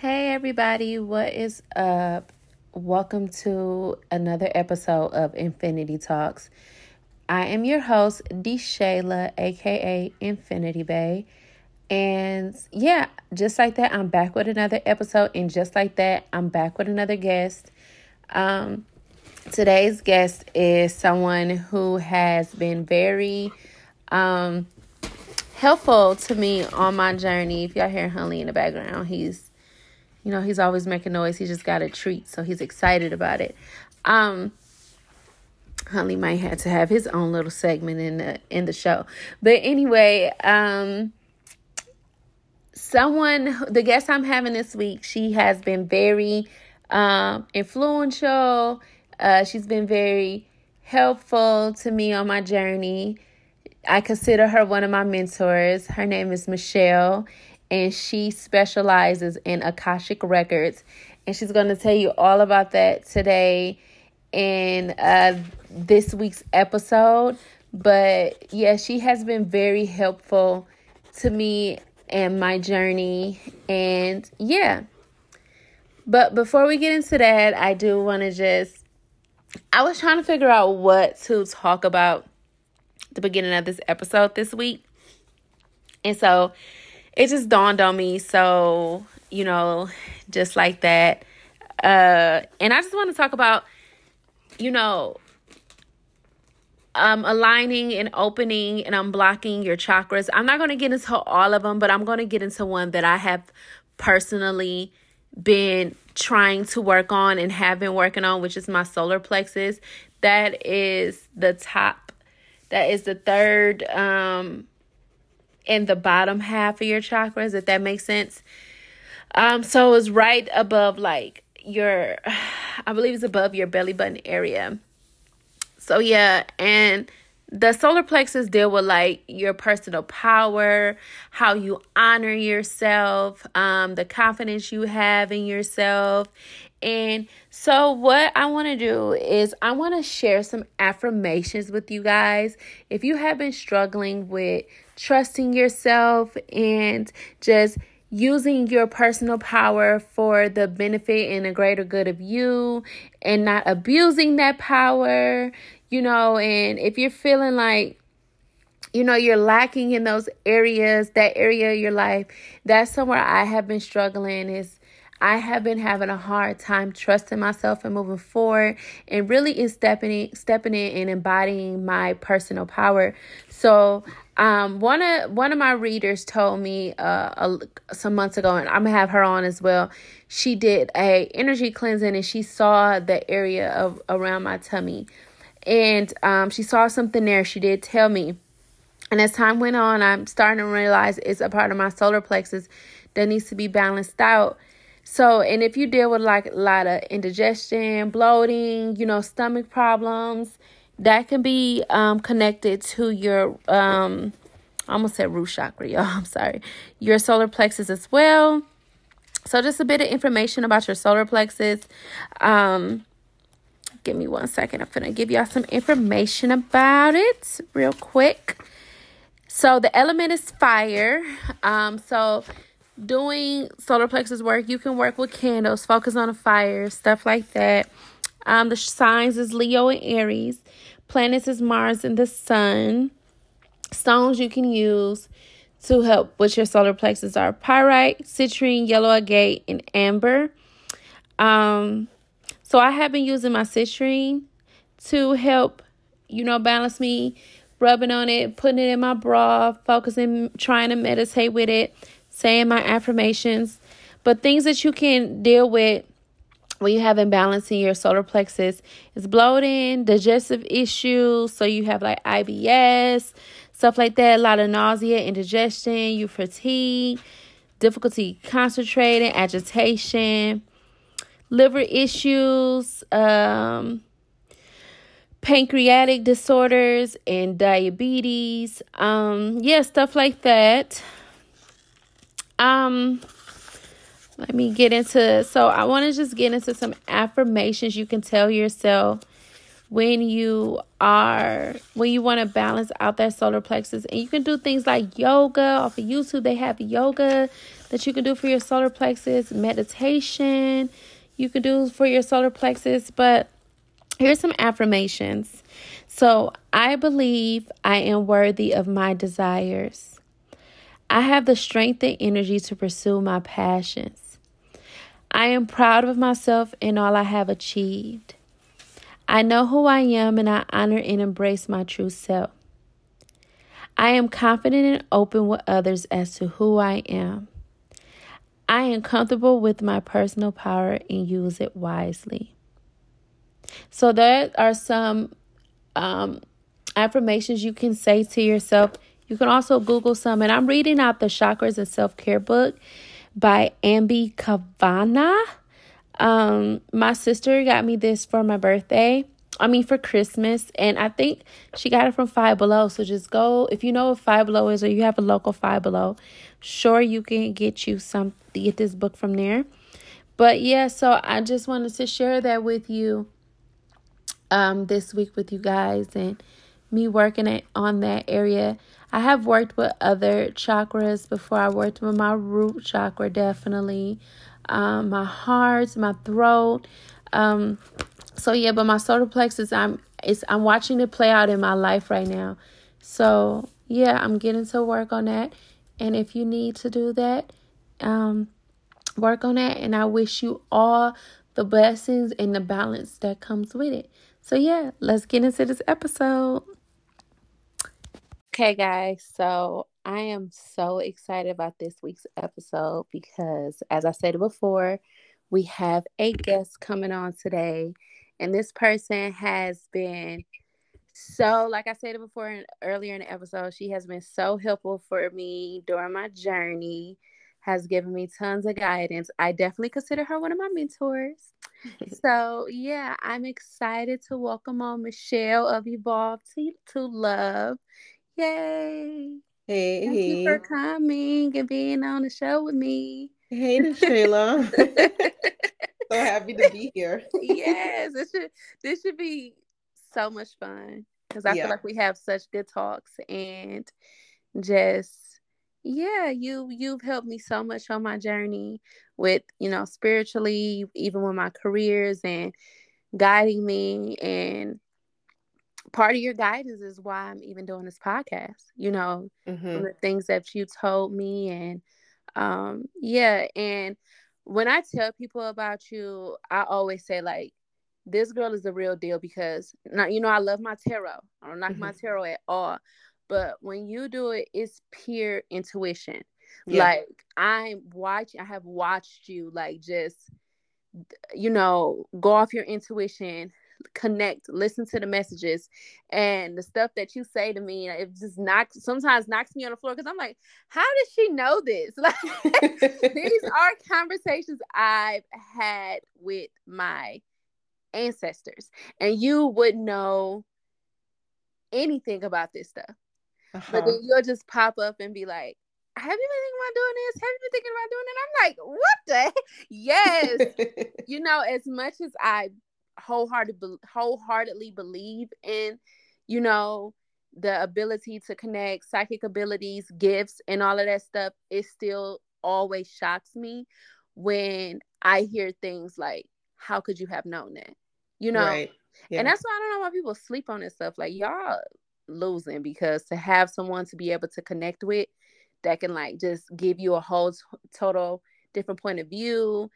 Hey, everybody, what is up? Welcome to another episode of Infinity Talks. I am your host, D. Shayla, aka Infinity Bay. And yeah, just like that, I'm back with another episode. And just like that, I'm back with another guest. Um, today's guest is someone who has been very um, helpful to me on my journey. If y'all hear Hunley in the background, he's, you know, he's always making noise. He just got a treat, so he's excited about it. Um, Hunley might have to have his own little segment in the in the show, but anyway, um, someone the guest I'm having this week, she has been very um influential. Uh, she's been very helpful to me on my journey. I consider her one of my mentors. Her name is Michelle, and she specializes in Akashic Records. And she's going to tell you all about that today in uh, this week's episode. But yeah, she has been very helpful to me and my journey. And yeah. But before we get into that, I do want to just. I was trying to figure out what to talk about the beginning of this episode this week. And so it just dawned on me. So, you know, just like that. Uh, and I just want to talk about, you know, um, aligning and opening and unblocking your chakras. I'm not going to get into all of them, but I'm going to get into one that I have personally been trying to work on and have been working on, which is my solar plexus. That is the top that is the third um in the bottom half of your chakras, if that makes sense. Um, so it's right above like your I believe it's above your belly button area. So yeah, and the solar plexus deal with like your personal power, how you honor yourself, um, the confidence you have in yourself, and so, what I want to do is, I want to share some affirmations with you guys. If you have been struggling with trusting yourself and just using your personal power for the benefit and the greater good of you and not abusing that power, you know, and if you're feeling like you know you're lacking in those areas that area of your life that's somewhere i have been struggling is I have been having a hard time trusting myself and moving forward and really is stepping in, stepping in and embodying my personal power. So, um, one of one of my readers told me uh, a, some months ago, and I'm gonna have her on as well. She did a energy cleansing, and she saw the area of around my tummy, and um, she saw something there. She did tell me, and as time went on, I'm starting to realize it's a part of my solar plexus that needs to be balanced out so, and if you deal with like a lot of indigestion, bloating, you know, stomach problems, that can be um, connected to your, um, I almost said root chakra, y'all. I'm sorry, your solar plexus as well. So, just a bit of information about your solar plexus. Um, give me one second. I'm gonna give y'all some information about it real quick. So, the element is fire. Um, so doing solar plexus work, you can work with candles, focus on a fire, stuff like that. Um, the signs is Leo and Aries. Planets is Mars and the Sun. Stones you can use to help with your solar plexus are pyrite, citrine, yellow agate, and amber. Um, so I have been using my citrine to help, you know, balance me, rubbing on it, putting it in my bra, focusing, trying to meditate with it saying my affirmations, but things that you can deal with when you have imbalance in your solar plexus it's bloating, digestive issues. So you have like IBS, stuff like that, a lot of nausea, indigestion, you fatigue, difficulty concentrating, agitation, liver issues, um, pancreatic disorders, and diabetes. Um, yeah, stuff like that. Um, let me get into so I want to just get into some affirmations you can tell yourself when you are when you want to balance out that solar plexus and you can do things like yoga off of youtube they have yoga that you can do for your solar plexus, meditation, you can do for your solar plexus, but here's some affirmations. So, I believe I am worthy of my desires. I have the strength and energy to pursue my passions. I am proud of myself and all I have achieved. I know who I am and I honor and embrace my true self. I am confident and open with others as to who I am. I am comfortable with my personal power and use it wisely. So, there are some um, affirmations you can say to yourself. You can also Google some, and I'm reading out the Chakras and Self Care book by Ambi Kavanagh. Um, my sister got me this for my birthday. I mean for Christmas, and I think she got it from Five Below. So just go if you know what Five Below is, or you have a local Five Below. Sure, you can get you some get this book from there. But yeah, so I just wanted to share that with you um this week with you guys and me working on that area. I have worked with other chakras before. I worked with my root chakra definitely, um, my heart, my throat. Um, so yeah, but my solar plexus, I'm it's I'm watching it play out in my life right now. So yeah, I'm getting to work on that. And if you need to do that, um, work on that. And I wish you all the blessings and the balance that comes with it. So yeah, let's get into this episode. Okay, guys, so I am so excited about this week's episode because, as I said before, we have a guest coming on today, and this person has been so, like I said before and earlier in the episode, she has been so helpful for me during my journey, has given me tons of guidance. I definitely consider her one of my mentors. so, yeah, I'm excited to welcome on Michelle of Evolve to, to Love. Yay. Hey, Thank you for coming and being on the show with me. Hey, Shayla. so happy to be here. yes, this should this should be so much fun because I Yeah. feel like we have such good talks and just yeah, you you've helped me so much on my journey with you know spiritually, even with my careers and guiding me and part of your guidance is why I'm even doing this podcast. You know, Mhm. the things that you told me and um yeah and when i tell people about you i always say like this girl is the real deal because not you know i love my tarot i don't like my Mhm. tarot at all but when you do it it's pure intuition Yeah. like i'm watching i have watched you like just you know go off your intuition connect listen to the messages and the stuff that you say to me it just knocks sometimes knocks me on the floor because i'm like how does she know this like these are conversations i've had with my ancestors and you would know anything about this stuff but Uh-huh. then you'll just pop up and be like have you been thinking about doing this have you been thinking about doing it i'm like what the heck? yes you know, as much as I wholeheartedly wholeheartedly believe in, you know, the ability to connect, psychic abilities, gifts, and all of that stuff, it still always shocks me when I hear things like, "How could you have known that?" You know, right. Yeah. and that's why I don't know why people sleep on this stuff. Like y'all losing because to have someone to be able to connect with that can like just give you a whole t- total different point of view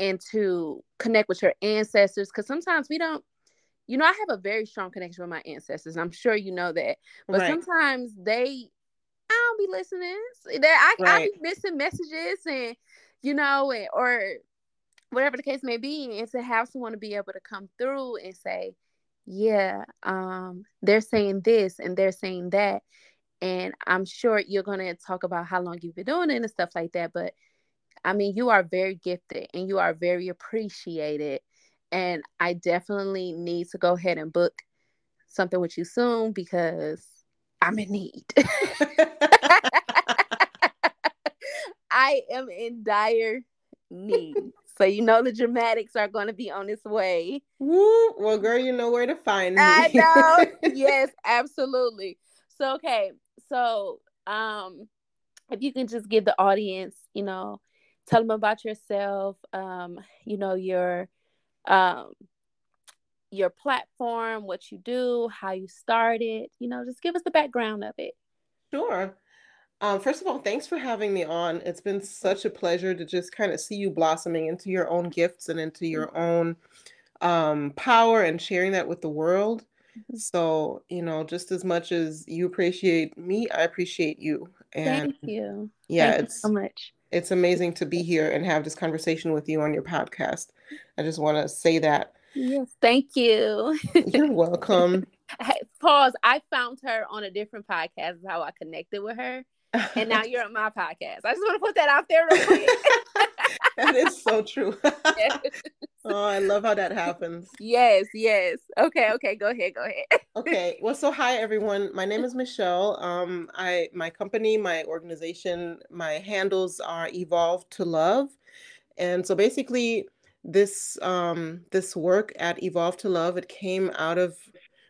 and to connect with your ancestors because sometimes we don't you know i have a very strong connection with my ancestors i'm sure you know that but Right. sometimes they i don't be listening that I, I be missing messages and you know and, or whatever the case may be and to have someone to be able to come through and say yeah um they're saying this and they're saying that and i'm sure you're going to talk about how long you've been doing it and stuff like that but I mean, you are very gifted and you are very appreciated. And I definitely need to go ahead and book something with you soon because I'm in need. I am in dire need. So you know the dramatics are going to be on its way. Woo. Well, girl, you know where to find me. I know. yes, absolutely. So okay, so um if you can just give the audience you know, tell them about yourself, um, you know, your um your platform, what you do, how you started, you know, just give us the background of it. Sure. Um, first of all, thanks for having me on. It's been such a pleasure to just kind of see you blossoming into your own gifts and into your mm-hmm. own um, power and sharing that with the world. Mm-hmm. So, you know, just as much as you appreciate me, I appreciate you. And Thank you. Yeah, Thank it's you so much. It's amazing to be here and have this conversation with you on your podcast. I just want to say that. Yes, thank you. You're welcome. Pause. I found her on a different podcast. Is how I connected with her, and now you're on my podcast. I just want to put that out there real quick. that is so true. Yes. oh, I love how that happens. Yes, yes. Okay, okay. Go ahead. Go ahead. okay. Well, so hi everyone. My name is Michelle. Um, I my company, my organization, my handles are Evolve to Love, and so basically this um this work at Evolve to Love it came out of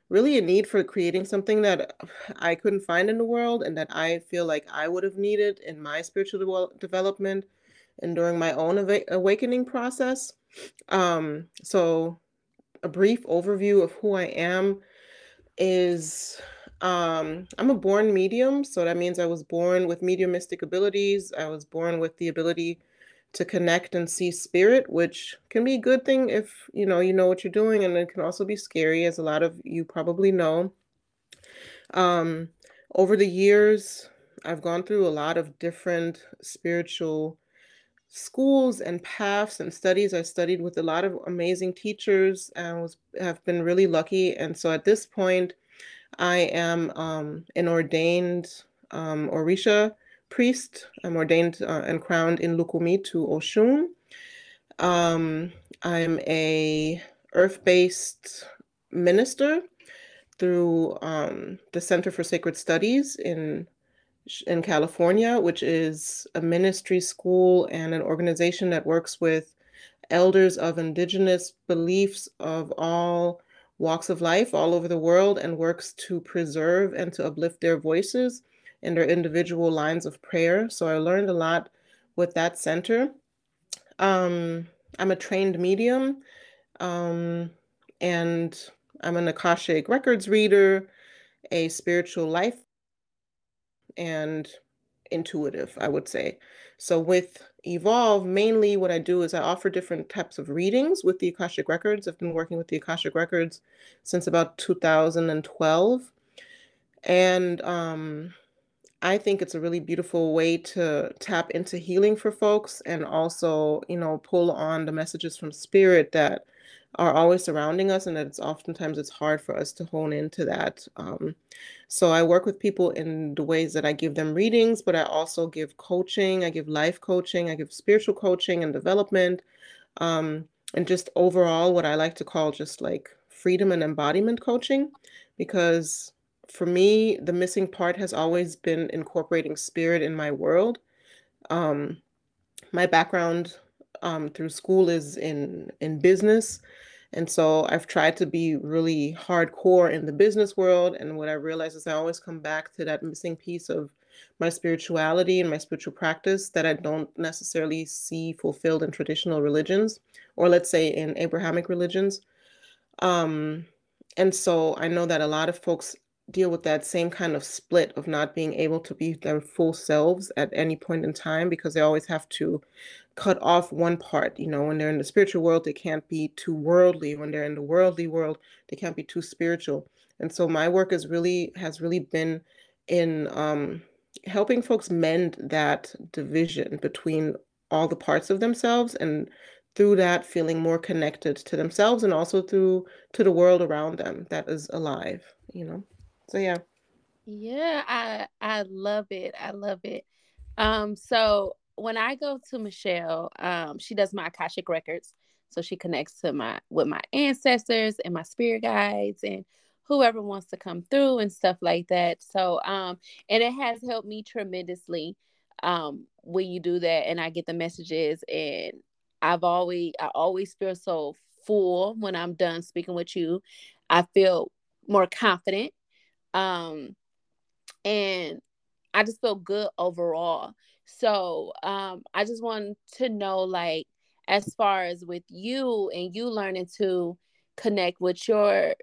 really a need for creating something that I couldn't find in the world and that I feel like I would have needed in my spiritual development and during my own awakening process. Um, so, a brief overview of who I am is um, I'm a born medium. So, that means I was born with mediumistic abilities. I was born with the ability to connect and see spirit, which can be a good thing if you know you know what you're doing, and it can also be scary, as a lot of you probably know. Um, over the years, I've gone through a lot of different spiritual schools and paths and studies. I studied with a lot of amazing teachers and was have been really lucky. And so at this point, I am um, an ordained um, Orisha priest. I'm ordained uh, and crowned in Lukumi to Oshun. Um, I'm a earth-based minister through um, the Center for Sacred Studies in in California, which is a ministry school and an organization that works with elders of indigenous beliefs of all walks of life all over the world and works to preserve and to uplift their voices in their individual lines of prayer. So I learned a lot with that center. Um, I'm a trained medium um, and I'm an Akashic Records reader, a spiritual life and intuitive, I would say. So with Evolve, mainly what I do is I offer different types of readings with the Akashic Records. I've been working with the Akashic Records since about 2012. And um, I think it's a really beautiful way to tap into healing for folks and also, you know, pull on the messages from spirit that are always surrounding us and that it's oftentimes it's hard for us to hone into that um, so i work with people in the ways that i give them readings but i also give coaching i give life coaching i give spiritual coaching and development um, and just overall what i like to call just like freedom and embodiment coaching because for me the missing part has always been incorporating spirit in my world um, my background um, through school is in in business. And so i've tried to be really hardcore in the business world and what i realize is i always come back to that missing piece of my spirituality and my spiritual practice that i don't necessarily see fulfilled in traditional religions or let's say in abrahamic religions. Um, and so i know that a lot of folks deal with that same kind of split of not being able to be their full selves at any point in time because they always have to cut off one part. You know, when they're in the spiritual world, they can't be too worldly. When they're in the worldly world, they can't be too spiritual. And so my work is really has really been in um, helping folks mend that division between all the parts of themselves and through that feeling more connected to themselves and also through to the world around them that is alive you know so yeah yeah i i love it i love it um so when I go to Michelle, um, she does my Akashic records. So she connects to my with my ancestors and my spirit guides and whoever wants to come through and stuff like that. So um and it has helped me tremendously um when you do that and I get the messages and I've always I always feel so full when I'm done speaking with you. I feel more confident. Um and I just feel good overall. So um, I just want to know, like, as far as with you and you learning to connect with your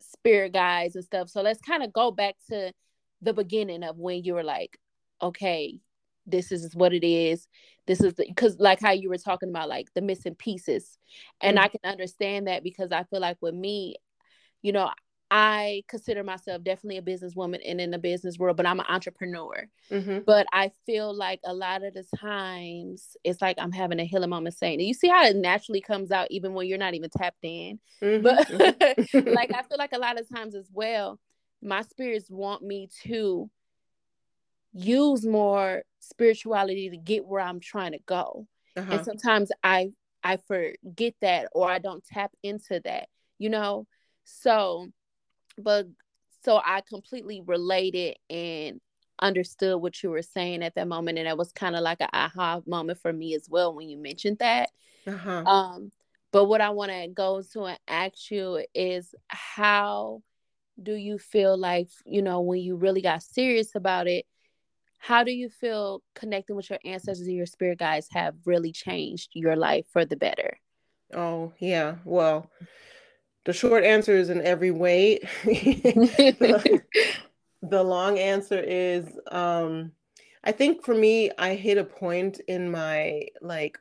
spirit guides and stuff. So let's kind of go back to the beginning of when you were like, okay, this is what it is. This is because, like, how you were talking about, like, the missing pieces. And mm-hmm. I can understand that because I feel like with me, you know, I consider myself definitely a businesswoman and in the business world, but I'm an entrepreneur. Mm-hmm. But I feel like a lot of the times it's like I'm having a healing moment saying, you see how it naturally comes out even when you're not even tapped in. Mm-hmm. But mm-hmm. like I feel like a lot of times as well, my spirits want me to use more spirituality to get where I'm trying to go. Uh-huh. And sometimes I I forget that or I don't tap into that, you know? So but so I completely related and understood what you were saying at that moment and it was kind of like an aha moment for me as well when you mentioned that. Uh-huh. um but what i want to go to and ask you is how do you feel like you know when you really got serious about it how do you feel connecting with your ancestors and your spirit guides have really changed your life for the better? Oh yeah. Well the short answer is in every way. the, long answer is um, I think for me, I hit a point in my like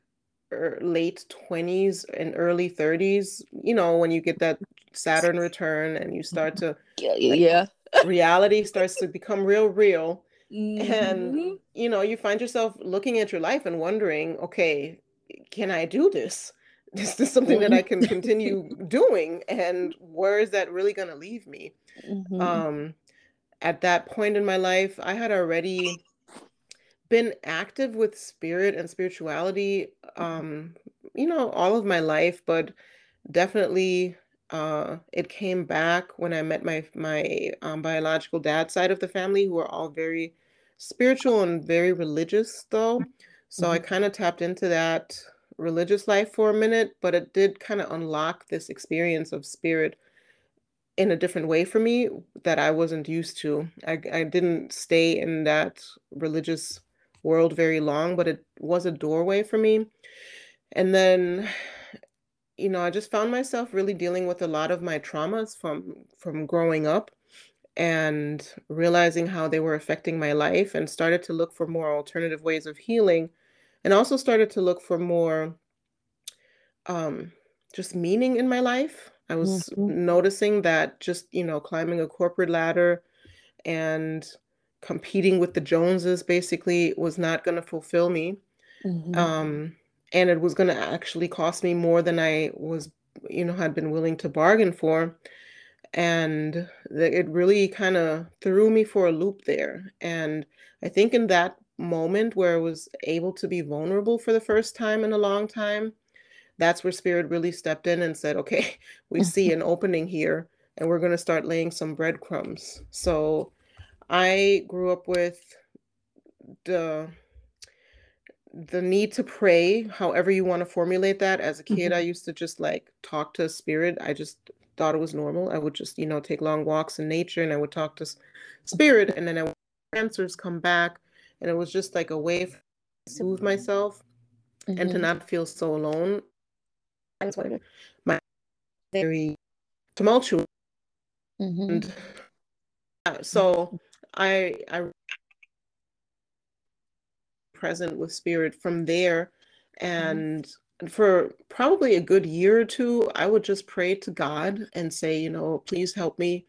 er, late 20s and early 30s, you know, when you get that Saturn return and you start to, yeah, like, yeah. reality starts to become real, real. Mm-hmm. And, you know, you find yourself looking at your life and wondering, okay, can I do this? Is this something that I can continue doing? And where is that really going to leave me? Mm-hmm. Um, at that point in my life, I had already been active with spirit and spirituality, um, you know, all of my life, but definitely uh, it came back when I met my my um, biological dad side of the family, who are all very spiritual and very religious, though. So mm-hmm. I kind of tapped into that religious life for a minute, but it did kind of unlock this experience of spirit in a different way for me that I wasn't used to. I, I didn't stay in that religious world very long, but it was a doorway for me. And then, you know, I just found myself really dealing with a lot of my traumas from from growing up and realizing how they were affecting my life and started to look for more alternative ways of healing and also started to look for more um, just meaning in my life. I was mm-hmm. noticing that just, you know, climbing a corporate ladder and competing with the Joneses basically was not going to fulfill me. Mm-hmm. Um, and it was going to actually cost me more than I was, you know, had been willing to bargain for. And it really kind of threw me for a loop there. And I think in that moment where I was able to be vulnerable for the first time in a long time, that's where spirit really stepped in and said, okay, we see an opening here and we're going to start laying some breadcrumbs. So I grew up with the the need to pray, however you want to formulate that. As a kid, mm-hmm. I used to just like talk to spirit. I just thought it was normal. I would just, you know, take long walks in nature and I would talk to spirit and then I would answers come back and it was just like a way to soothe myself mm-hmm. and to mm-hmm. not feel so alone. Just wanted my very tumultuous, mm-hmm. and uh, so I I present with spirit from there, mm-hmm. and mm-hmm. for probably a good year or two, I would just pray to God and say, you know, please help me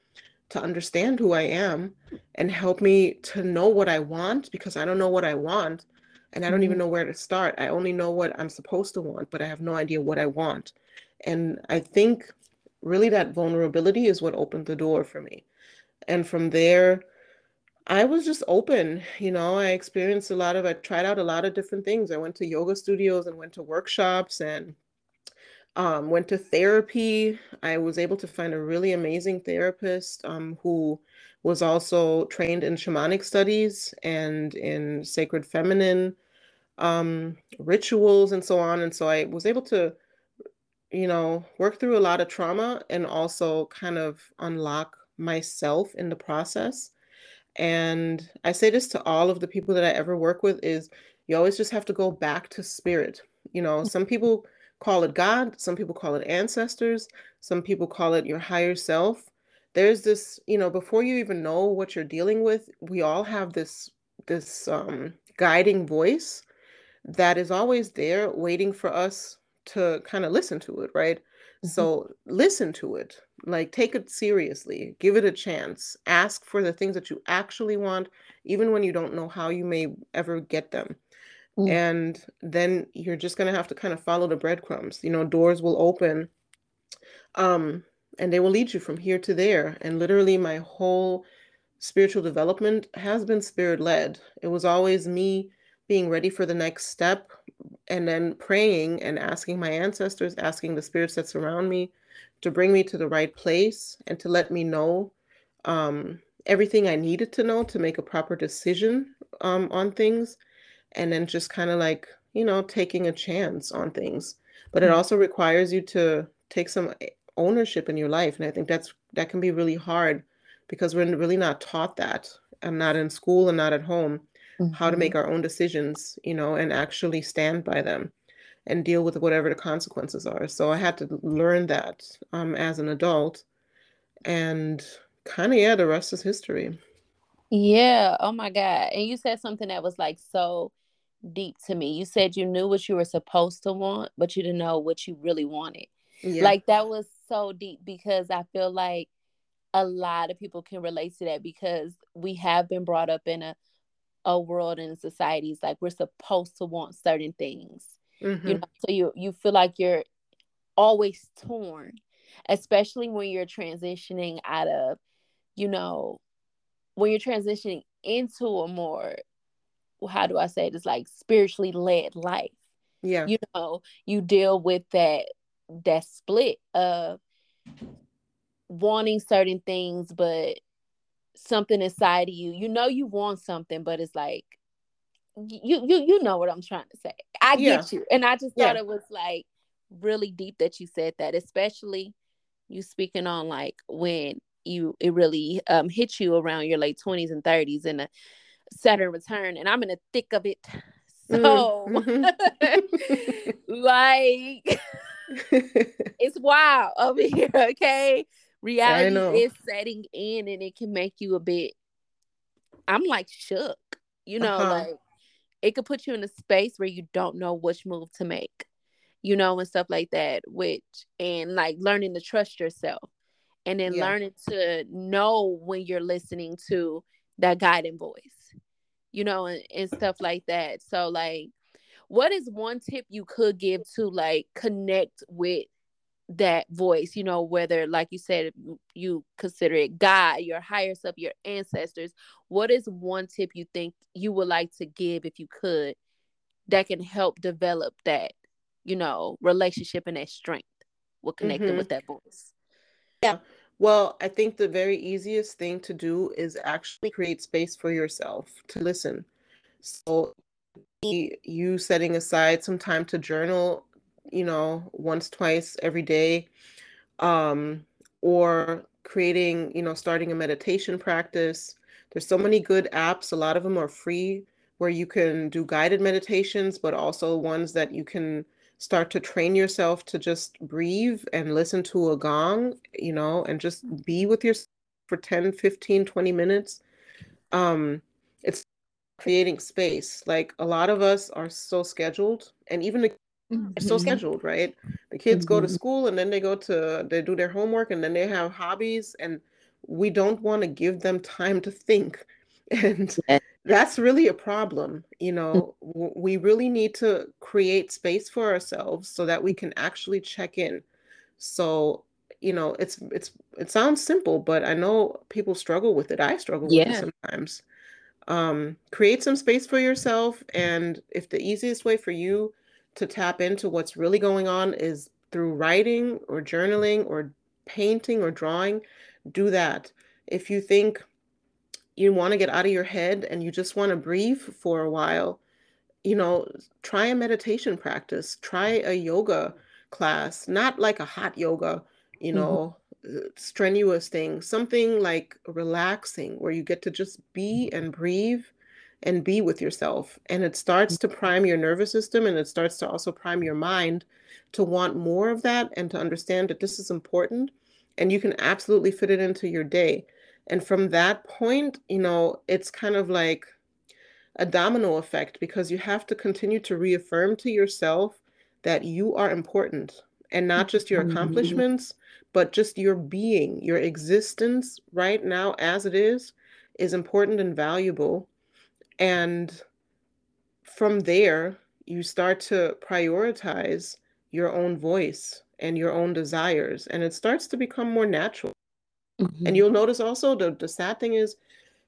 to understand who I am and help me to know what I want because I don't know what I want and I don't mm-hmm. even know where to start. I only know what I'm supposed to want, but I have no idea what I want. And I think really that vulnerability is what opened the door for me. And from there, I was just open. You know, I experienced a lot of, I tried out a lot of different things. I went to yoga studios and went to workshops and um, went to therapy. I was able to find a really amazing therapist um, who was also trained in shamanic studies and in sacred feminine um, rituals and so on. And so I was able to, you know, work through a lot of trauma and also kind of unlock myself in the process. And I say this to all of the people that I ever work with is you always just have to go back to spirit. You know, some people call it God, some people call it ancestors, some people call it your higher self. There's this, you know, before you even know what you're dealing with, we all have this this um guiding voice that is always there waiting for us to kind of listen to it, right? Mm-hmm. So listen to it, like take it seriously, give it a chance, ask for the things that you actually want, even when you don't know how you may ever get them. Mm. And then you're just going to have to kind of follow the breadcrumbs. You know, doors will open um, and they will lead you from here to there. And literally, my whole spiritual development has been spirit led. It was always me being ready for the next step and then praying and asking my ancestors, asking the spirits that surround me to bring me to the right place and to let me know um, everything I needed to know to make a proper decision um, on things. And then just kind of like, you know, taking a chance on things. But it mm-hmm. also requires you to take some ownership in your life. And I think that's that can be really hard because we're really not taught that. I'm not in school and not at home mm-hmm. how to make mm-hmm. our own decisions, you know, and actually stand by them and deal with whatever the consequences are. So I had to learn that um, as an adult. And kind of, yeah, the rest is history. Yeah. Oh my God. And you said something that was like so deep to me. You said you knew what you were supposed to want, but you didn't know what you really wanted. Yeah. Like that was so deep because I feel like a lot of people can relate to that because we have been brought up in a a world and societies like we're supposed to want certain things mm-hmm. you know so you you feel like you're always torn especially when you're transitioning out of you know when you're transitioning into a more how do i say it? It's like spiritually led life yeah you know you deal with that that split of wanting certain things but something inside of you. You know you want something, but it's like you you you know what I'm trying to say. I yeah. get you. And I just thought yeah. it was like really deep that you said that, especially you speaking on like when you it really um hit you around your late 20s and 30s and a Saturn return and I'm in the thick of it. So mm-hmm. like it's wild over here, okay? reality is setting in and it can make you a bit i'm like shook you know uh-huh. like it could put you in a space where you don't know which move to make you know and stuff like that which and like learning to trust yourself and then yeah. learning to know when you're listening to that guiding voice you know and, and stuff like that. So like what is one tip you could give to like connect with that voice? You know whether like you said you consider it god your higher self your ancestors. What is one tip you think you would like to give if you could that can help develop that you know relationship and that strength with connecting mm-hmm. with that voice? Yeah well i think the very easiest thing to do is actually create space for yourself to listen so you setting aside some time to journal you know, once, twice every day, um, or creating, you know, starting a meditation practice. There's so many good apps. A lot of them are free where you can do guided meditations, but also ones that you can start to train yourself to just breathe and listen to a gong, you know, and just be with yourself for 10, 15, 20 minutes. Um, it's creating space. Like a lot of us are so scheduled, and even the it's so mm-hmm. scheduled, right? The kids mm-hmm. go to mm-hmm. school and then they go to they do their homework and then they have hobbies and we don't want to give them time to think. And that's really a problem. You know, we really need to create space for ourselves so that we can actually check in. So, you know, it's it's it sounds simple, but I know people struggle with it. I struggle yeah. with it sometimes. Um, create some space for yourself and if the easiest way for you to tap into what's really going on is through writing or journaling or painting or drawing, do that. If you think you want to get out of your head and you just want to breathe for a while, you know, try a meditation practice, try a yoga class, not like a hot yoga, you know, mm-hmm. strenuous thing, something like relaxing where you get to just be and breathe and be with yourself. And it starts to prime your nervous system and it starts to also prime your mind to want more of that and to understand that this is important and you can absolutely fit it into your day. And from that point, you know, it's kind of like a domino effect because you have to continue to reaffirm to yourself that you are important and not just your mm-hmm. accomplishments, but just your being, your existence right now as it is, is important and valuable. And from there, you start to prioritize your own voice and your own desires, and it starts to become more natural. Mm-hmm. And you'll notice also the, the sad thing is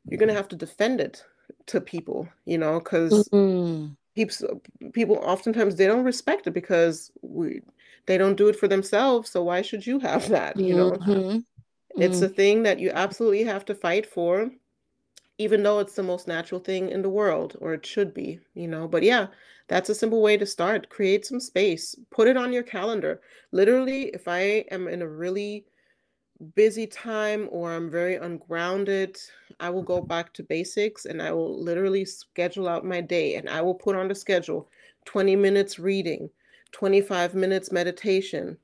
you're going to have to defend it to people, you know, because mm-hmm. people, people oftentimes they don't respect it because we they don't do it for themselves. So why should you have that? You know, mm-hmm. it's a mm-hmm. thing that you absolutely have to fight for, even though it's the most natural thing in the world, or it should be, you know. But yeah, that's a simple way to start. Create some space, put it on your calendar. Literally, if I am in a really busy time or I'm very ungrounded, I will go back to basics and I will literally schedule out my day and I will put on the schedule 20 minutes reading, 25 minutes meditation,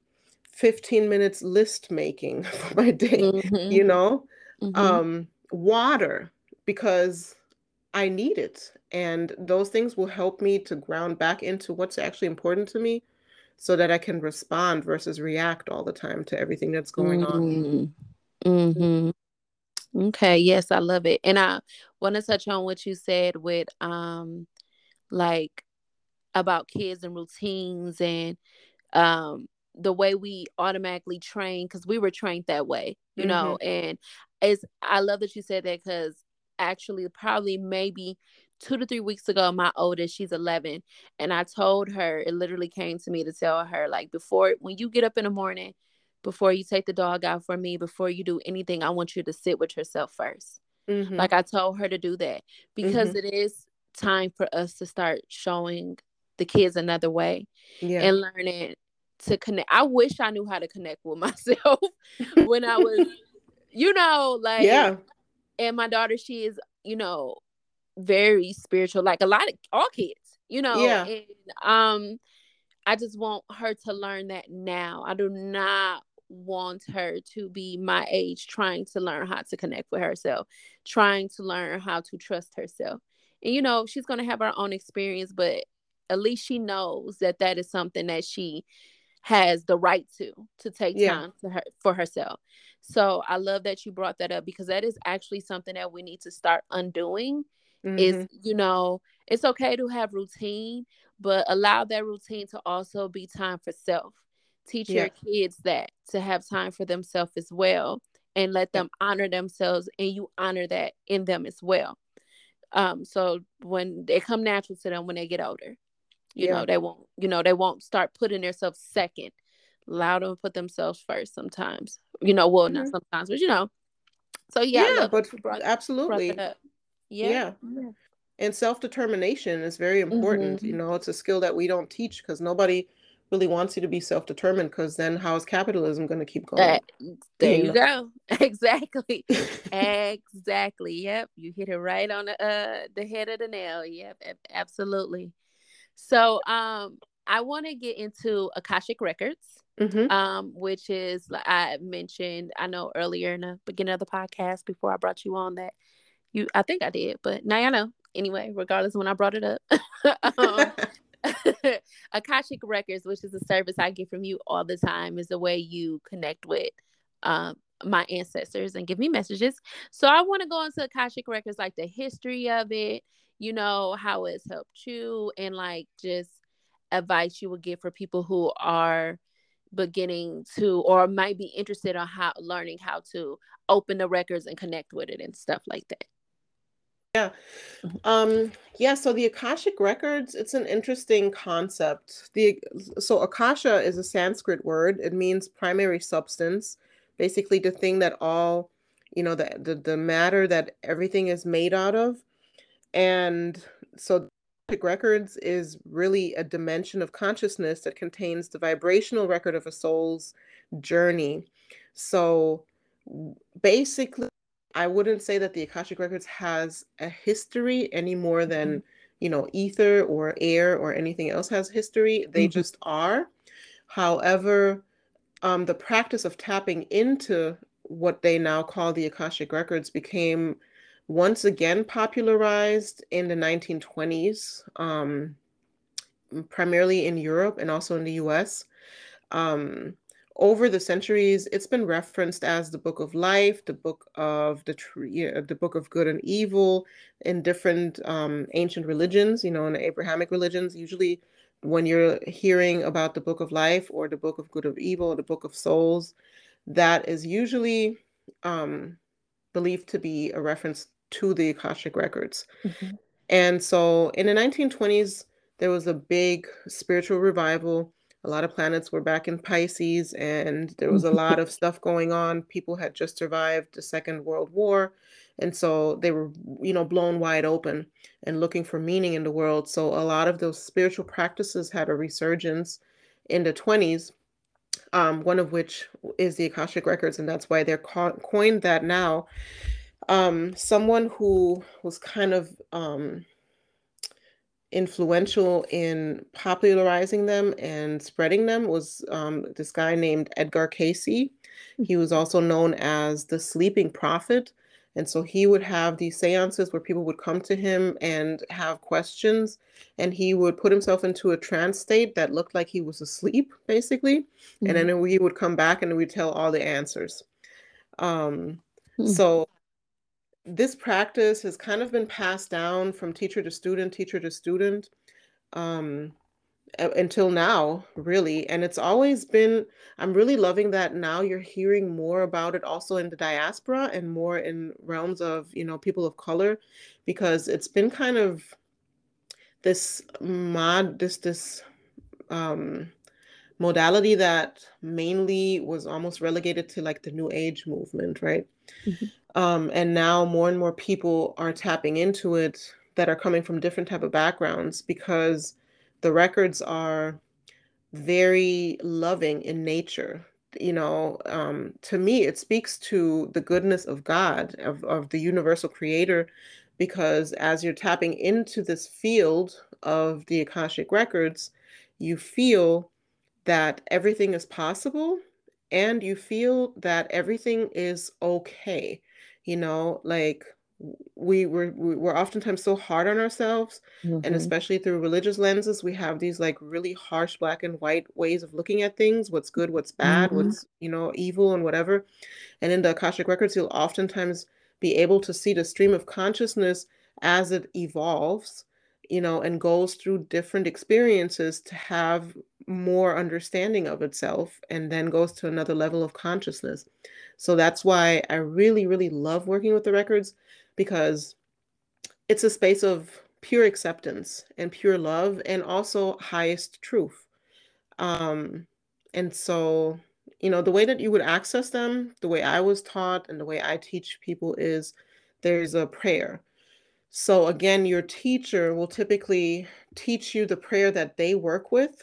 15 minutes list making for my day, mm-hmm. you know? Mm-hmm. Um, water, because I need it. And those things will help me to ground back into what's actually important to me so that I can respond versus react all the time to everything that's going on. Mm-hmm. Okay, yes, I love it. And I want to touch on what you said with um like about kids and routines and um the way we automatically train because we were trained that way, you mm-hmm. know, and it's I love that you said that because actually probably maybe two to three weeks ago, my oldest, she's 11, and I told her, it literally came to me to tell her, like, before, when you get up in the morning, before you take the dog out for me, before you do anything, I want you to sit with yourself 1st mm-hmm. Like, I told her to do that because mm-hmm. it is time for us to start showing the kids another way yeah. and learning to connect. I wish I knew how to connect with myself when I was, you know, like, yeah. And my daughter, she is, you know, very spiritual, like a lot of all kids, you know. Yeah. And um, I just want her to learn that now. I do not want her to be my age trying to learn how to connect with herself, trying to learn how to trust herself. And you know, she's going to have her own experience, but at least she knows that that is something that she has the right to to take yeah. time to her for herself. So I love that you brought that up because that is actually something that we need to start undoing mm-hmm. is you know it's okay to have routine but allow that routine to also be time for self teach yeah. your kids that to have time for themselves as well and let them honor themselves and you honor that in them as well um so when they come natural to them when they get older you yeah. know they won't you know they won't start putting themselves second allow them to put themselves first sometimes you know well mm-hmm. not sometimes but you know so yeah, yeah but absolutely yeah. yeah. And self determination is very important. Mm-hmm. You know, it's a skill that we don't teach because nobody really wants you to be self determined because then how is capitalism going to keep going? Uh, there you, you go. exactly. exactly. Yep. You hit it right on the uh the head of the nail. Yep. Absolutely. So um I want to get into Akashic Records. Mm-hmm. Um, which is like I mentioned, I know earlier in the beginning of the podcast before I brought you on that you, I think I did, but now I know. Anyway, regardless when I brought it up. um, Akashic Records, which is a service I get from you all the time, is the way you connect with um, my ancestors and give me messages. So I want to go into Akashic Records, like the history of it, you know, how it's helped you, and like just advice you would give for people who are beginning to or might be interested on how learning how to open the records and connect with it and stuff like that. Yeah. Mm-hmm. Um, yeah, so the Akashic records, it's an interesting concept. The so Akasha is a Sanskrit word. It means primary substance, basically the thing that all, you know, the the, the matter that everything is made out of. And so Akashic records is really a dimension of consciousness that contains the vibrational record of a soul's journey. So basically I wouldn't say that the Akashic Records has a history any more than, mm-hmm. you know, ether or air or anything else has history. They mm-hmm. just are. However, um, the practice of tapping into what they now call the Akashic Records became once again popularized in the 1920s, um, primarily in Europe and also in the US. Um, over the centuries, it's been referenced as the book of life, the book of the tree, the book of good and evil in different um, ancient religions. You know, in the Abrahamic religions, usually when you're hearing about the book of life or the book of good of evil, or the book of souls, that is usually um, believed to be a reference to the Akashic records. Mm-hmm. And so in the 1920s, there was a big spiritual revival. A lot of planets were back in Pisces, and there was a lot of stuff going on. People had just survived the Second World War. And so they were, you know, blown wide open and looking for meaning in the world. So a lot of those spiritual practices had a resurgence in the 20s um, one of which is the Akashic Records, and that's why they're co- coined that now. Um, someone who was kind of um, influential in popularizing them and spreading them was um, this guy named Edgar Cayce. He was also known as the Sleeping Prophet. And so he would have these seances where people would come to him and have questions, and he would put himself into a trance state that looked like he was asleep, basically. Mm-hmm. And then mm-hmm. he would come back and we'd tell all the answers. Um, mm-hmm. So this practice has kind of been passed down from teacher to student, teacher to student. Um, until now, really. And it's always been, I'm really loving that now you're hearing more about it also in the diaspora and more in realms of, you know, people of color, because it's been kind of this mod, this, this, um, modality that mainly was almost relegated to like the new age movement right mm-hmm. Um, and now more and more people are tapping into it that are coming from different type of backgrounds because the records are very loving in nature you know um, to me it speaks to the goodness of god of, of the universal creator because as you're tapping into this field of the akashic records you feel that everything is possible and you feel that everything is okay you know like we we're, we're oftentimes so hard on ourselves mm-hmm. and especially through religious lenses we have these like really harsh black and white ways of looking at things what's good what's bad mm-hmm. what's you know evil and whatever and in the akashic records you'll oftentimes be able to see the stream of consciousness as it evolves you know and goes through different experiences to have more understanding of itself and then goes to another level of consciousness so that's why i really really love working with the records because it's a space of pure acceptance and pure love and also highest truth. Um, and so, you know, the way that you would access them, the way I was taught and the way I teach people is there's a prayer. So, again, your teacher will typically teach you the prayer that they work with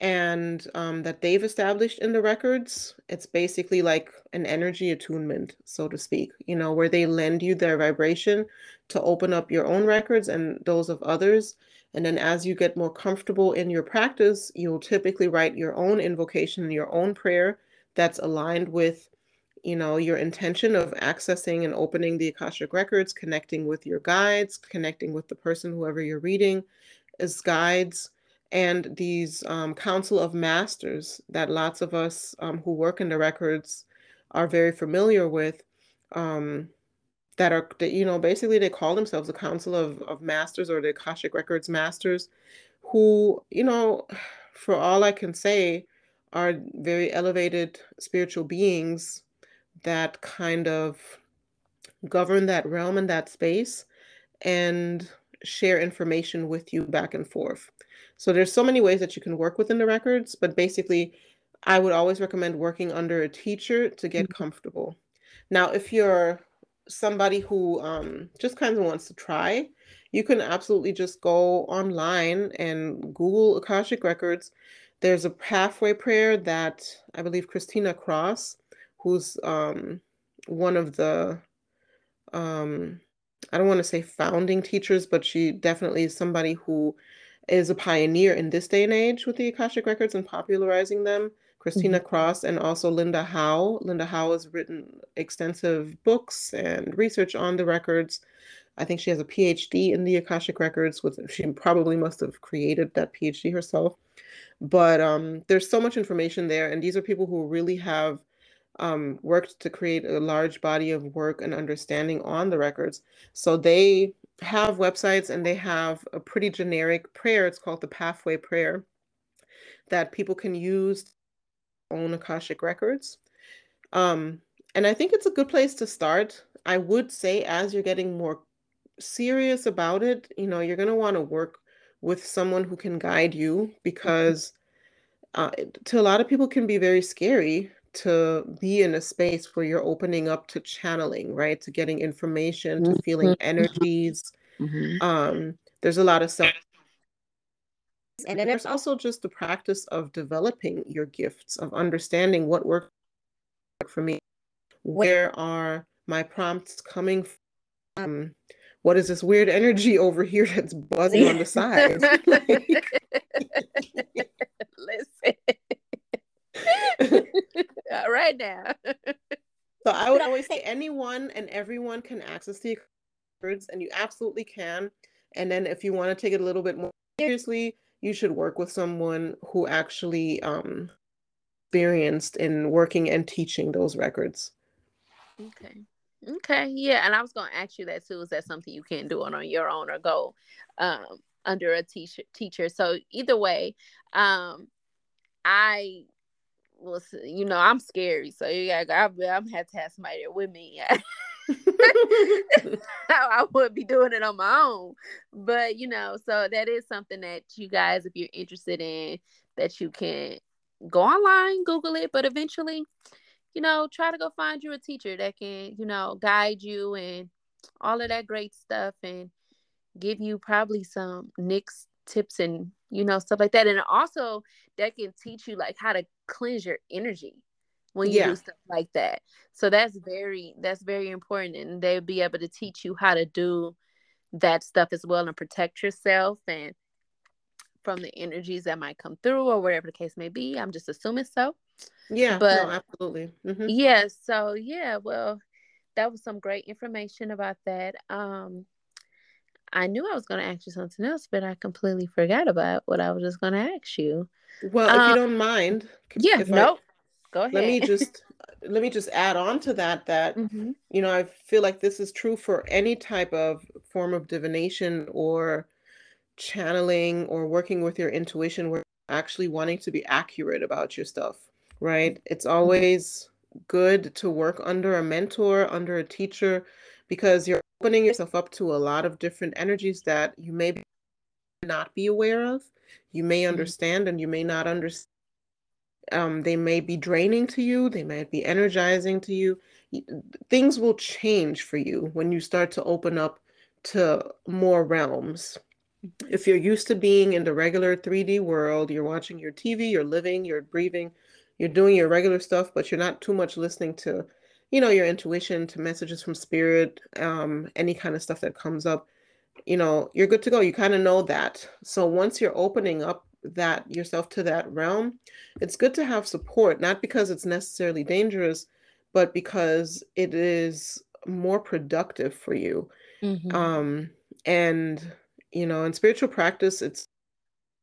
and um, that they've established in the records. It's basically like an energy attunement, so to speak, you know, where they lend you their vibration to open up your own records and those of others. And then as you get more comfortable in your practice, you'll typically write your own invocation, your own prayer that's aligned with you know your intention of accessing and opening the akashic records connecting with your guides connecting with the person whoever you're reading as guides and these um, council of masters that lots of us um, who work in the records are very familiar with um, that are that, you know basically they call themselves the council of, of masters or the akashic records masters who you know for all i can say are very elevated spiritual beings that kind of govern that realm and that space and share information with you back and forth so there's so many ways that you can work within the records, but basically I would always recommend working under a teacher to get mm-hmm. comfortable. Now, if you're somebody who um, just kind of wants to try, you can absolutely just go online and Google Akashic Records. There's a pathway prayer that I believe Christina Cross, who's um, one of the um, I don't want to say founding teachers, but she definitely is somebody who is a pioneer in this day and age with the Akashic Records and popularizing them. Christina mm-hmm. Cross and also Linda Howe. Linda Howe has written extensive books and research on the records. I think she has a PhD in the Akashic Records, with she probably must have created that PhD herself. But um, there's so much information there, and these are people who really have um, worked to create a large body of work and understanding on the records. So they have websites and they have a pretty generic prayer. It's called the Pathway Prayer that people can use own Akashic records. Um, and I think it's a good place to start. I would say as you're getting more serious about it, you know, you're going to want to work with someone who can guide you mm-hmm. because uh, to a lot of people can be very scary to be in a space where you're opening up to channeling, right? To getting information, to feeling mm-hmm. energies. Mm-hmm. Um, there's a lot of stuff. And then there's also just the practice of developing your gifts, of understanding what works for me. Where are my prompts coming from? What is this weird energy over here that's buzzing on the side? like... Listen. Right now. so I would always say anyone and everyone can access the records, and you absolutely can. And then if you want to take it a little bit more seriously, you should work with someone who actually um experienced in working and teaching those records. Okay. Okay. Yeah. And I was gonna ask you that too. Is that something you can do on, on your own or go um under a teacher teacher? So either way, um I well, you know, I'm scary, so yeah, I, I'm have to have somebody there with me. I would be doing it on my own, but you know, so that is something that you guys, if you're interested in, that you can go online, Google it, but eventually, you know, try to go find you a teacher that can, you know, guide you and all of that great stuff and give you probably some nicks tips and you know stuff like that. And also that can teach you like how to cleanse your energy when you yeah. do stuff like that. So that's very that's very important and they'll be able to teach you how to do that stuff as well and protect yourself and from the energies that might come through or whatever the case may be. I'm just assuming so. Yeah but no, absolutely. Mm-hmm. yeah so yeah well that was some great information about that. Um I knew I was going to ask you something else, but I completely forgot about what I was just going to ask you. Well, um, if you um, don't mind, yeah, nope. I, Go ahead. Let me just let me just add on to that that mm-hmm. you know I feel like this is true for any type of form of divination or channeling or working with your intuition, where actually wanting to be accurate about your stuff. Right? It's mm-hmm. always good to work under a mentor, under a teacher, because you're opening yourself up to a lot of different energies that you may not be aware of. You may mm-hmm. understand and you may not understand. Um, they may be draining to you, they might be energizing to you. Things will change for you when you start to open up to more realms. If you're used to being in the regular 3D world, you're watching your TV, you're living, you're breathing, you're doing your regular stuff, but you're not too much listening to you know your intuition to messages from spirit um any kind of stuff that comes up you know you're good to go. You kind of know that. So once you're opening up that yourself to that realm it's good to have support not because it's necessarily dangerous but because it is more productive for you. Mm-hmm. um and you know in spiritual practice it's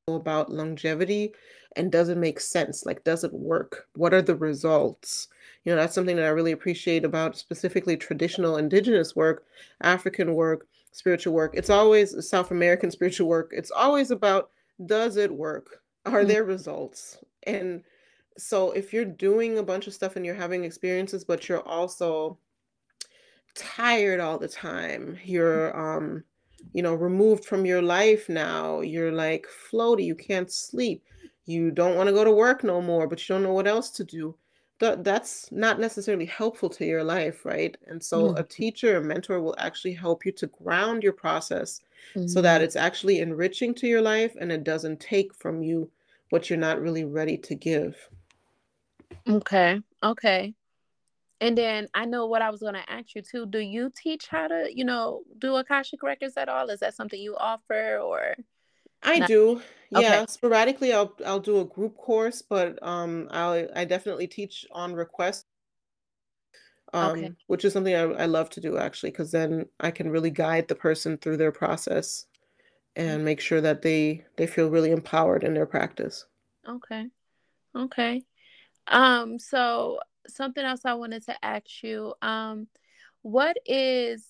about longevity and does it make sense? Like does it work? What are the results you know that's something that i really appreciate about specifically traditional indigenous work african work spiritual work. It's always south american spiritual work. It's always about does it work? Are mm-hmm. there results? And so if you're doing a bunch of stuff and you're having experiences but you're also tired all the time you're um you know removed from your life now you're like floaty you can't sleep you don't want to go to work no more but you don't know what else to do that that's not necessarily helpful to your life, right? And so mm-hmm. a teacher, a mentor will actually help you to ground your process mm-hmm. so that mm-hmm. it's actually enriching to your life and it doesn't take from you what you're not really ready to give. Okay. Okay. And then I know what I was going to ask you too. Do you teach how to, you know, do Akashic records at all? Is that something you offer or? I not? do. Yeah, okay. sporadically I'll I'll do a group course, but um I I definitely teach on request. Um, okay. which is something I, I love to do actually, because then I can really guide the person through their process and make sure that they they feel really empowered in their practice. Okay. Okay. Um so something else I wanted to ask you um what is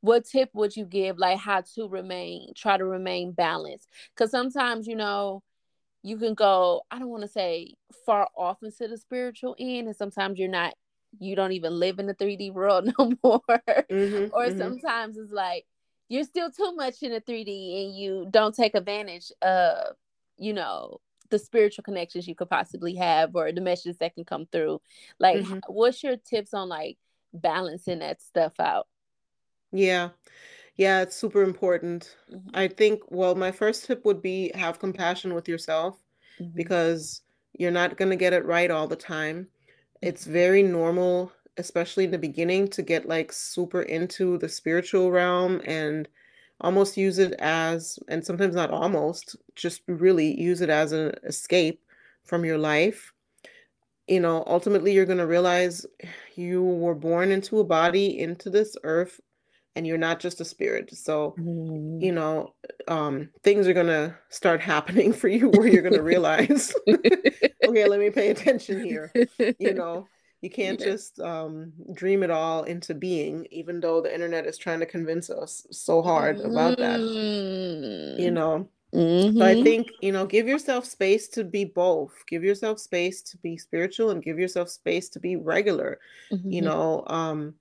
what tip would you give like how to remain try to remain balanced cuz sometimes you know you can go I don't want to say far off into the spiritual end and sometimes you're not you don't even live in the 3D world no more mm-hmm, or mm-hmm. sometimes it's like you're still too much in the 3D and you don't take advantage of, you know, the spiritual connections you could possibly have or the messages that can come through. Like, mm-hmm. what's your tips on like balancing that stuff out? Yeah. Yeah, it's super important. Mm-hmm. I think, well, my first tip would be have compassion with yourself mm-hmm. because you're not going to get it right all the time. It's mm-hmm. very normal especially in the beginning, to get like super into the spiritual realm and almost use it as, and sometimes not almost, just really use it as an escape from your life. You know, ultimately, you're going to realize you were born into a body, into this earth, and you're not just a spirit. So, mm. you know, um, things are going to start happening for you where you're going to realize, okay, let me pay attention here, you know you can't yeah. just um, dream it all into being, even though the internet is trying to convince us so hard about that. You mm. know. Mm-hmm. So I mm-hmm. think, you know, give yourself space to be both. Give yourself space to be spiritual and give yourself space to be regular. Mm-hmm. You know, um,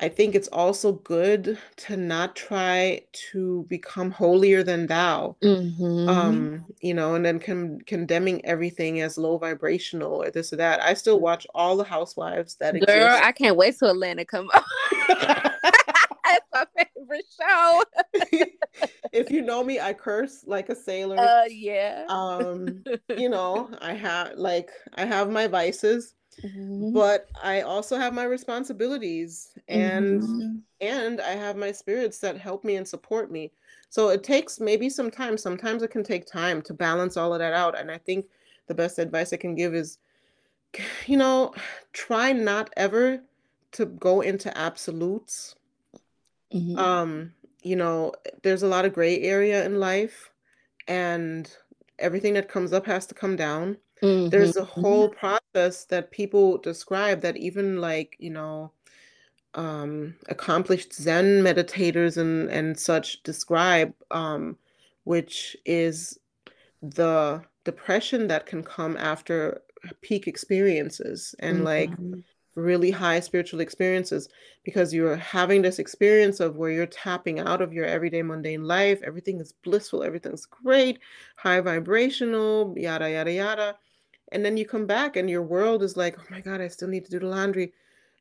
I think it's also good to not try to become holier than thou. Mm-hmm. Um, you know, and then con- condemning everything as low vibrational or this or that. I still watch all the housewives that Girl, exist. I can't wait till Atlanta come up. That's my favorite show. if you know me, I curse like a sailor. Uh yeah. Um, you know, I have like I have my vices Mm-hmm. But I also have my responsibilities and mm-hmm. and I have my spirits that help me and support me. So it takes maybe some time. Sometimes it can take time to balance all of that out. And I think the best advice I can give is you know, try not ever to go into absolutes. Mm-hmm. Um, you know, there's a lot of gray area in life and everything that comes up has to come down. Mm-hmm. There's a mm-hmm. whole process that people describe that even like, you know, um, accomplished Zen meditators and, and such describe, um, which is the depression that can come after peak experiences and mm-hmm. like really high spiritual experiences because you're having this experience of where you're tapping out of your everyday mundane life everything is blissful everything's great high vibrational yada yada yada and then you come back and your world is like, oh my God, I still need to do the laundry.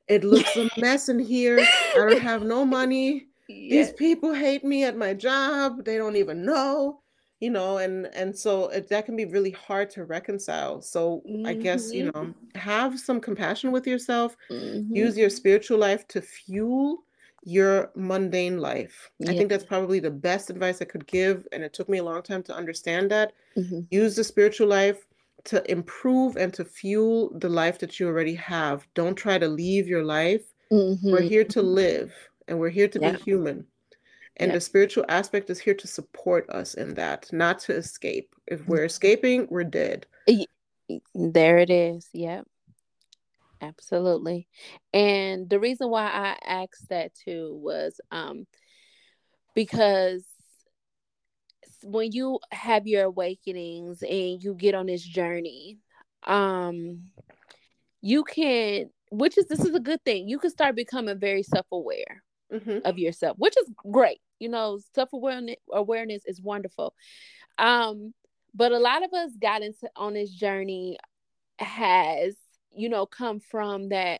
It looks a mess in here. I don't have no money. These people hate me at my job. They don't even know, you know, and and so it, that can be really hard to reconcile. So mm-hmm. I guess you know, mm-hmm. have some compassion with yourself. Mm-hmm. Use your spiritual life to fuel your mundane life. Yeah. I think that's probably the best advice I could give, and it took me a long time to understand that. Mm-hmm. Use the spiritual life to improve and to fuel the life that you already have. Don't try to leave your life. Mm-hmm. We're here to live and we're here to yeah. be human. And yeah. the spiritual aspect is here to support us in that, not to escape. If we're escaping, we're dead. There it is. Yep. Absolutely. And the reason why I asked that too was um because when you have your awakenings and you get on this journey, um, you can, which is this is a good thing. You can start becoming very self-aware mm-hmm. of yourself, which is great. You know, self-awareness awareness is wonderful. Um, but a lot of us got into on this journey has, you know, come from that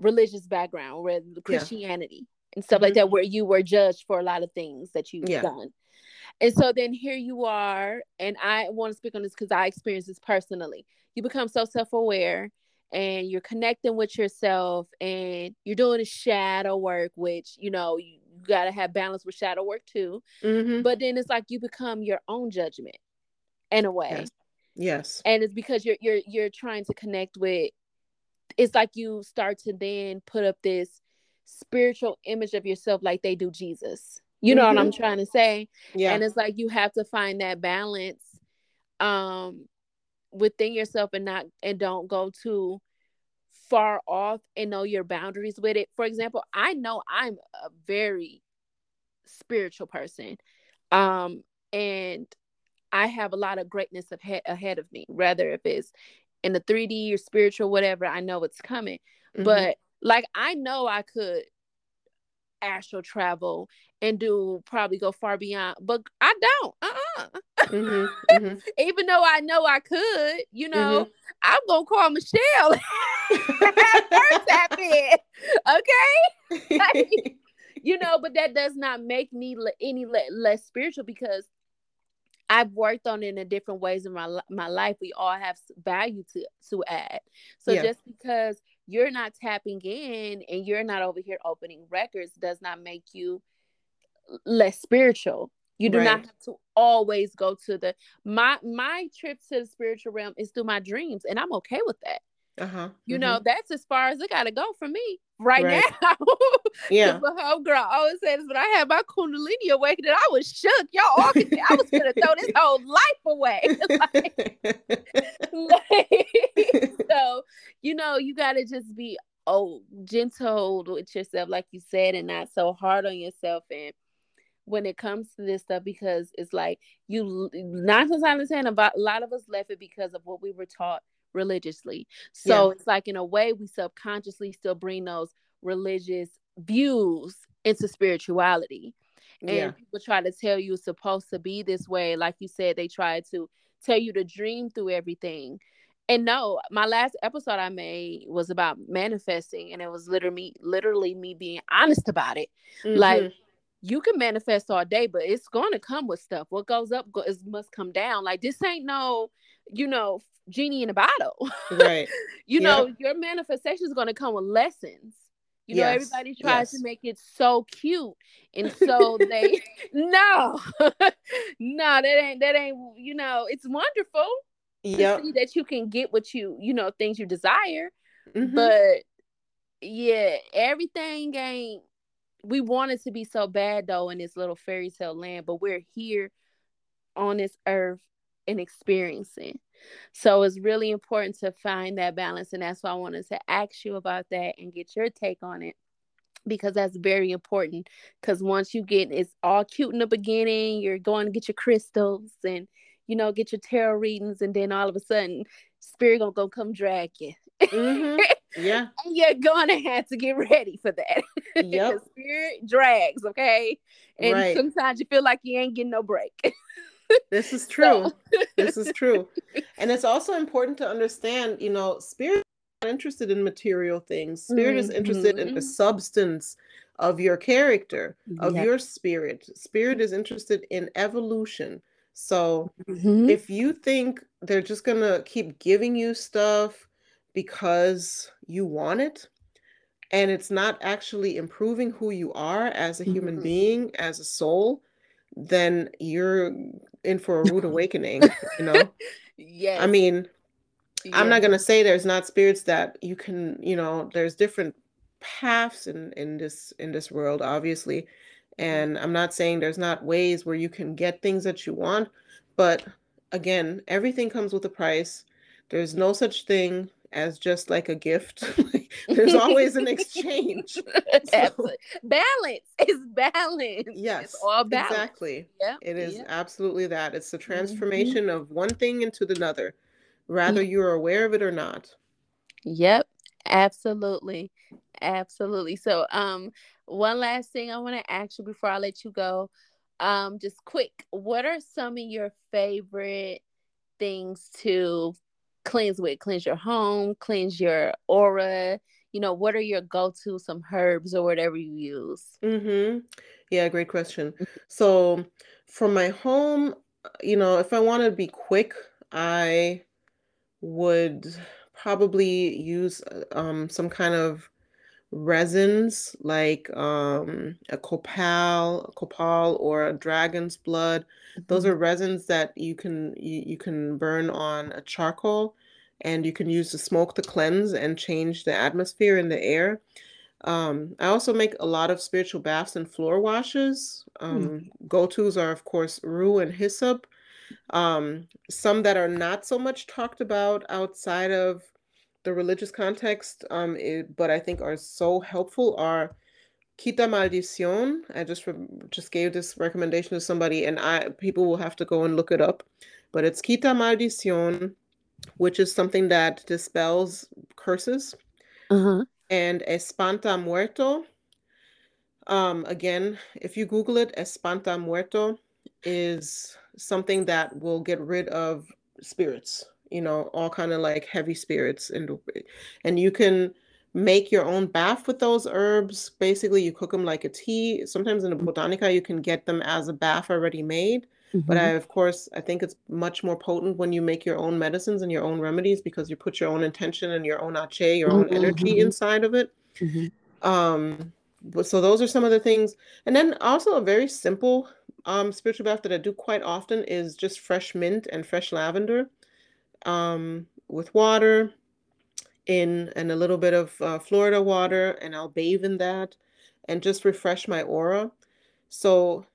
religious background, where Christianity yeah. and stuff mm-hmm. like that, where you were judged for a lot of things that you've yeah. done. And so then here you are, and I want to speak on this because I experienced this personally. You become so self aware, and you're connecting with yourself and you're doing a shadow work which you know you, you got to have balance with shadow work too Mm-hmm. but then it's like you become your own judgment in a way Yes. Yes. and it's because you're you're you're trying to connect with it's like you start to then put up this spiritual image of yourself like they do jesus you know what i'm trying to say Yeah. and it's like you have to find that balance um within yourself and not and don't go too far off and know your boundaries with it for example i know i'm a very spiritual person um and i have a lot of greatness ahead, ahead of me rather if it's in the 3d or spiritual whatever i know it's coming Mhm. but like i know i could astral travel and do probably go far beyond but i don't uh-uh Mhm. Mhm. even though i know i could you Mm-hmm. know i'm gonna call michelle first tap in okay you know but that does not make me le- any le- less spiritual because I've worked on it in different ways in my my life. We all have value to to add. So Yeah. just because you're not tapping in and you're not over here opening records does not make you less spiritual. You do not have to always go to the my my trip to the spiritual realm is through my dreams, and I'm okay with that. Uh-huh. You Mhm. know, that's as far as it gotta go for me right, Right. now. Yeah. The girl always says when I had my Kundalini awakening, I was shook. Y'all all could, I was gonna throw this whole life away. Like, so, you know, you gotta just be oh gentle with yourself, like you said, and not so hard on yourself. And when it comes to this stuff, because it's like you nine times out of ten, about a lot of us left it because of what we were taught religiously. So it's like in a way we subconsciously still bring those religious views into spirituality. And yeah. people try to tell you it's supposed to be this way. Like you said, they try to tell you to dream through everything. And no, my last episode I made was about manifesting, and it was literally literally me being honest about it. Like Mhm. you can manifest all day, but it's going to come with stuff. What goes up go- is must come down. Like this ain't no, you know, genie in a bottle. right. you Yep. know, your manifestation is going to come with lessons. You know, Yes, everybody tries yes. to make it so cute, and so they no, no, that ain't that ain't. You know, it's wonderful Yep. see that you can get what you you know things you desire, Mhm. but yeah, everything ain't. We want it to be so bad though in this little fairy tale land, but we're here on this earth and experiencing. So it's really important to find that balance. And that's why I wanted to ask you about that and get your take on it. Because that's very important. Because once you get it's all cute in the beginning, you're going to get your crystals and you know, get your tarot readings, and then all of a sudden, spirit gonna go come drag you. Mhm. Yeah. And you're gonna have to get ready for that. Yep. spirit drags, okay? And Right. sometimes you feel like you ain't getting no break. This is true. So- this is true. And it's also important to understand, you know, spirit is not interested in material things. Spirit is interested in the Mhm. substance of your character, of Yep. your spirit. Spirit is interested in evolution. So Mhm. if you think they're just going to keep giving you stuff because you want it and it's not actually improving who you are as a human Mhm. being, as a soul, then you're in for a rude awakening, you know? yeah. I mean, I'm not going to say there's not spirits that you can, you know, there's different paths in in this in this world obviously. Mm. And I'm not saying there's not ways where you can get things that you want, but again, everything comes with a price. There's no such thing as just like a gift. there's always an exchange. Absolutely. balance is balance. Yes, It's all balance. exactly. Yep. It is yep. absolutely that. It's the Mhm. transformation of one thing into another, rather you're aware of it or not. Yep. Absolutely. Absolutely. So um one last thing I want to ask you before I let you go. Um just quick, what are some of your favorite things to cleanse with? Cleanse your home, cleanse your aura. You know, what are your go-to some herbs or whatever you use? Mm-hmm. Yeah, great question. So for my home, you know, if I want to be quick, I would probably use um, some kind of resins like um, a copal, copal or a dragon's blood. Those Mhm. are resins that you can you, you can burn on a charcoal and you can use the smoke to cleanse and change the atmosphere in the air. Um, I also make a lot of spiritual baths and floor washes. Mm. Um, go-tos are, of course, rue and hyssop. Um, some that are not so much talked about outside of the religious context, um, it, but I think are so helpful are Quita Maldición. I just re- just gave this recommendation to somebody, and I people will have to go and look it up. But it's Quita Maldición, which is something that dispels curses, Uh-huh. and Espanta Muerto. Um, again, if you Google it, Espanta Muerto is something that will get rid of spirits, you know, all kind of like heavy spirits, and and you can make your own bath with those herbs. Basically, you cook them like a tea. Sometimes in a botanica, you can get them as a bath already made. But I, of course, I think it's much more potent when you make your own medicines and your own remedies because you put your own intention and your own aché, your own energy Mhm. inside of it. Mhm. Um, but so those are some of the things. And then also a very simple um spiritual bath that I do quite often is just fresh mint and fresh lavender um with water in and a little bit of uh, Florida water and I'll bathe in that and just refresh my aura. So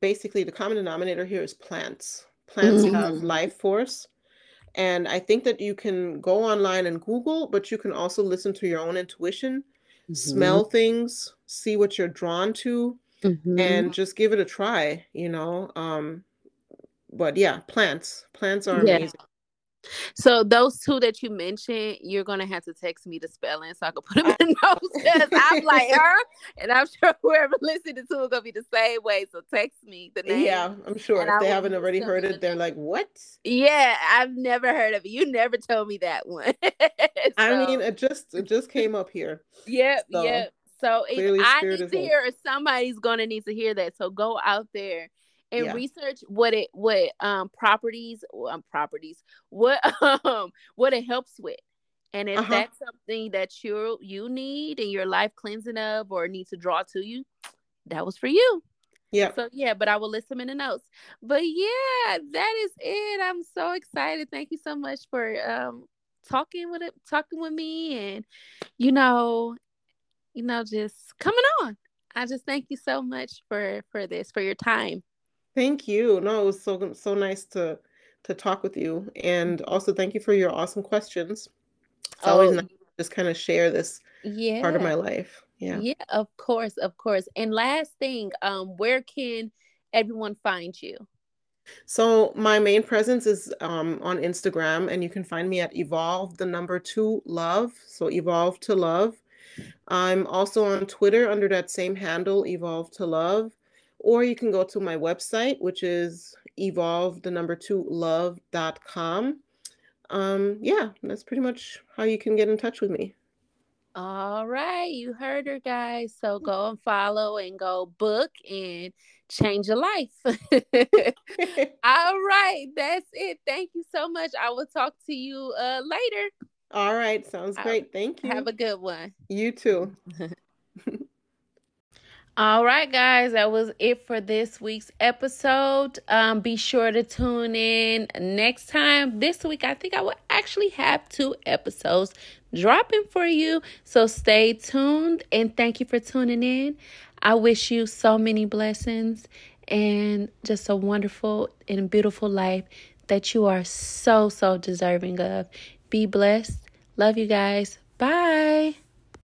basically the common denominator here is plants. Plants have Mhm. life force. And I think that you can go online and Google, but you can also listen to your own intuition, Mhm. smell things, see what you're drawn to, Mhm. and just give it a try, you know. Um, but yeah, plants. Plants are Yeah. amazing. So those two that you mentioned, you're gonna have to text me the spelling so I can put them in the notes because I'm like her, and I'm sure whoever listening to two it gonna be the same way. So text me the name. Yeah, I'm sure if I they haven't already heard it, they're like, "What?" Yeah, I've never heard of it. You never told me that one. I mean, it just it just came up here. yep, so, yep. So if I need to hear, somebody's gonna need to hear that. So go out there and Yeah. research what it what um properties um properties what um what it helps with. And if Uh-huh. that's something that you you need in your life cleansing of or need to draw to you, that was for you. Yeah. So yeah, but I will list them in the notes. But yeah, that is it. I'm so excited. Thank you so much for um talking with it, talking with me, and you know, you know, just coming on. I just thank you so much for for this, for your time. Thank you. No, it was so so nice to to talk with you, and also thank you for your awesome questions. It's always Oh nice to just kind of share this part of my life. Yeah. yeah, of course, of course. And last thing, um, where can everyone find you? So my main presence is um, on Instagram, and you can find me at evolve the number two love. So evolve to love. I'm also on Twitter under that same handle, evolve to love. Or you can go to my website, which is evolve the number two love.com. Um, yeah, that's pretty much how you can get in touch with me. All right, you heard her, guys. So go and follow and go book and change your life. All right, that's it. Thank you so much. I will talk to you uh later. All right, sounds great. Thank you. Have a good one. You too. All right, guys, that was it for this week's episode. Um, be sure to tune in next time. This week, I think I will actually have two episodes dropping for you. So stay tuned and thank you for tuning in. I wish you so many blessings and just a wonderful and beautiful life that you are so, so deserving of. Be blessed. Love you guys. Bye.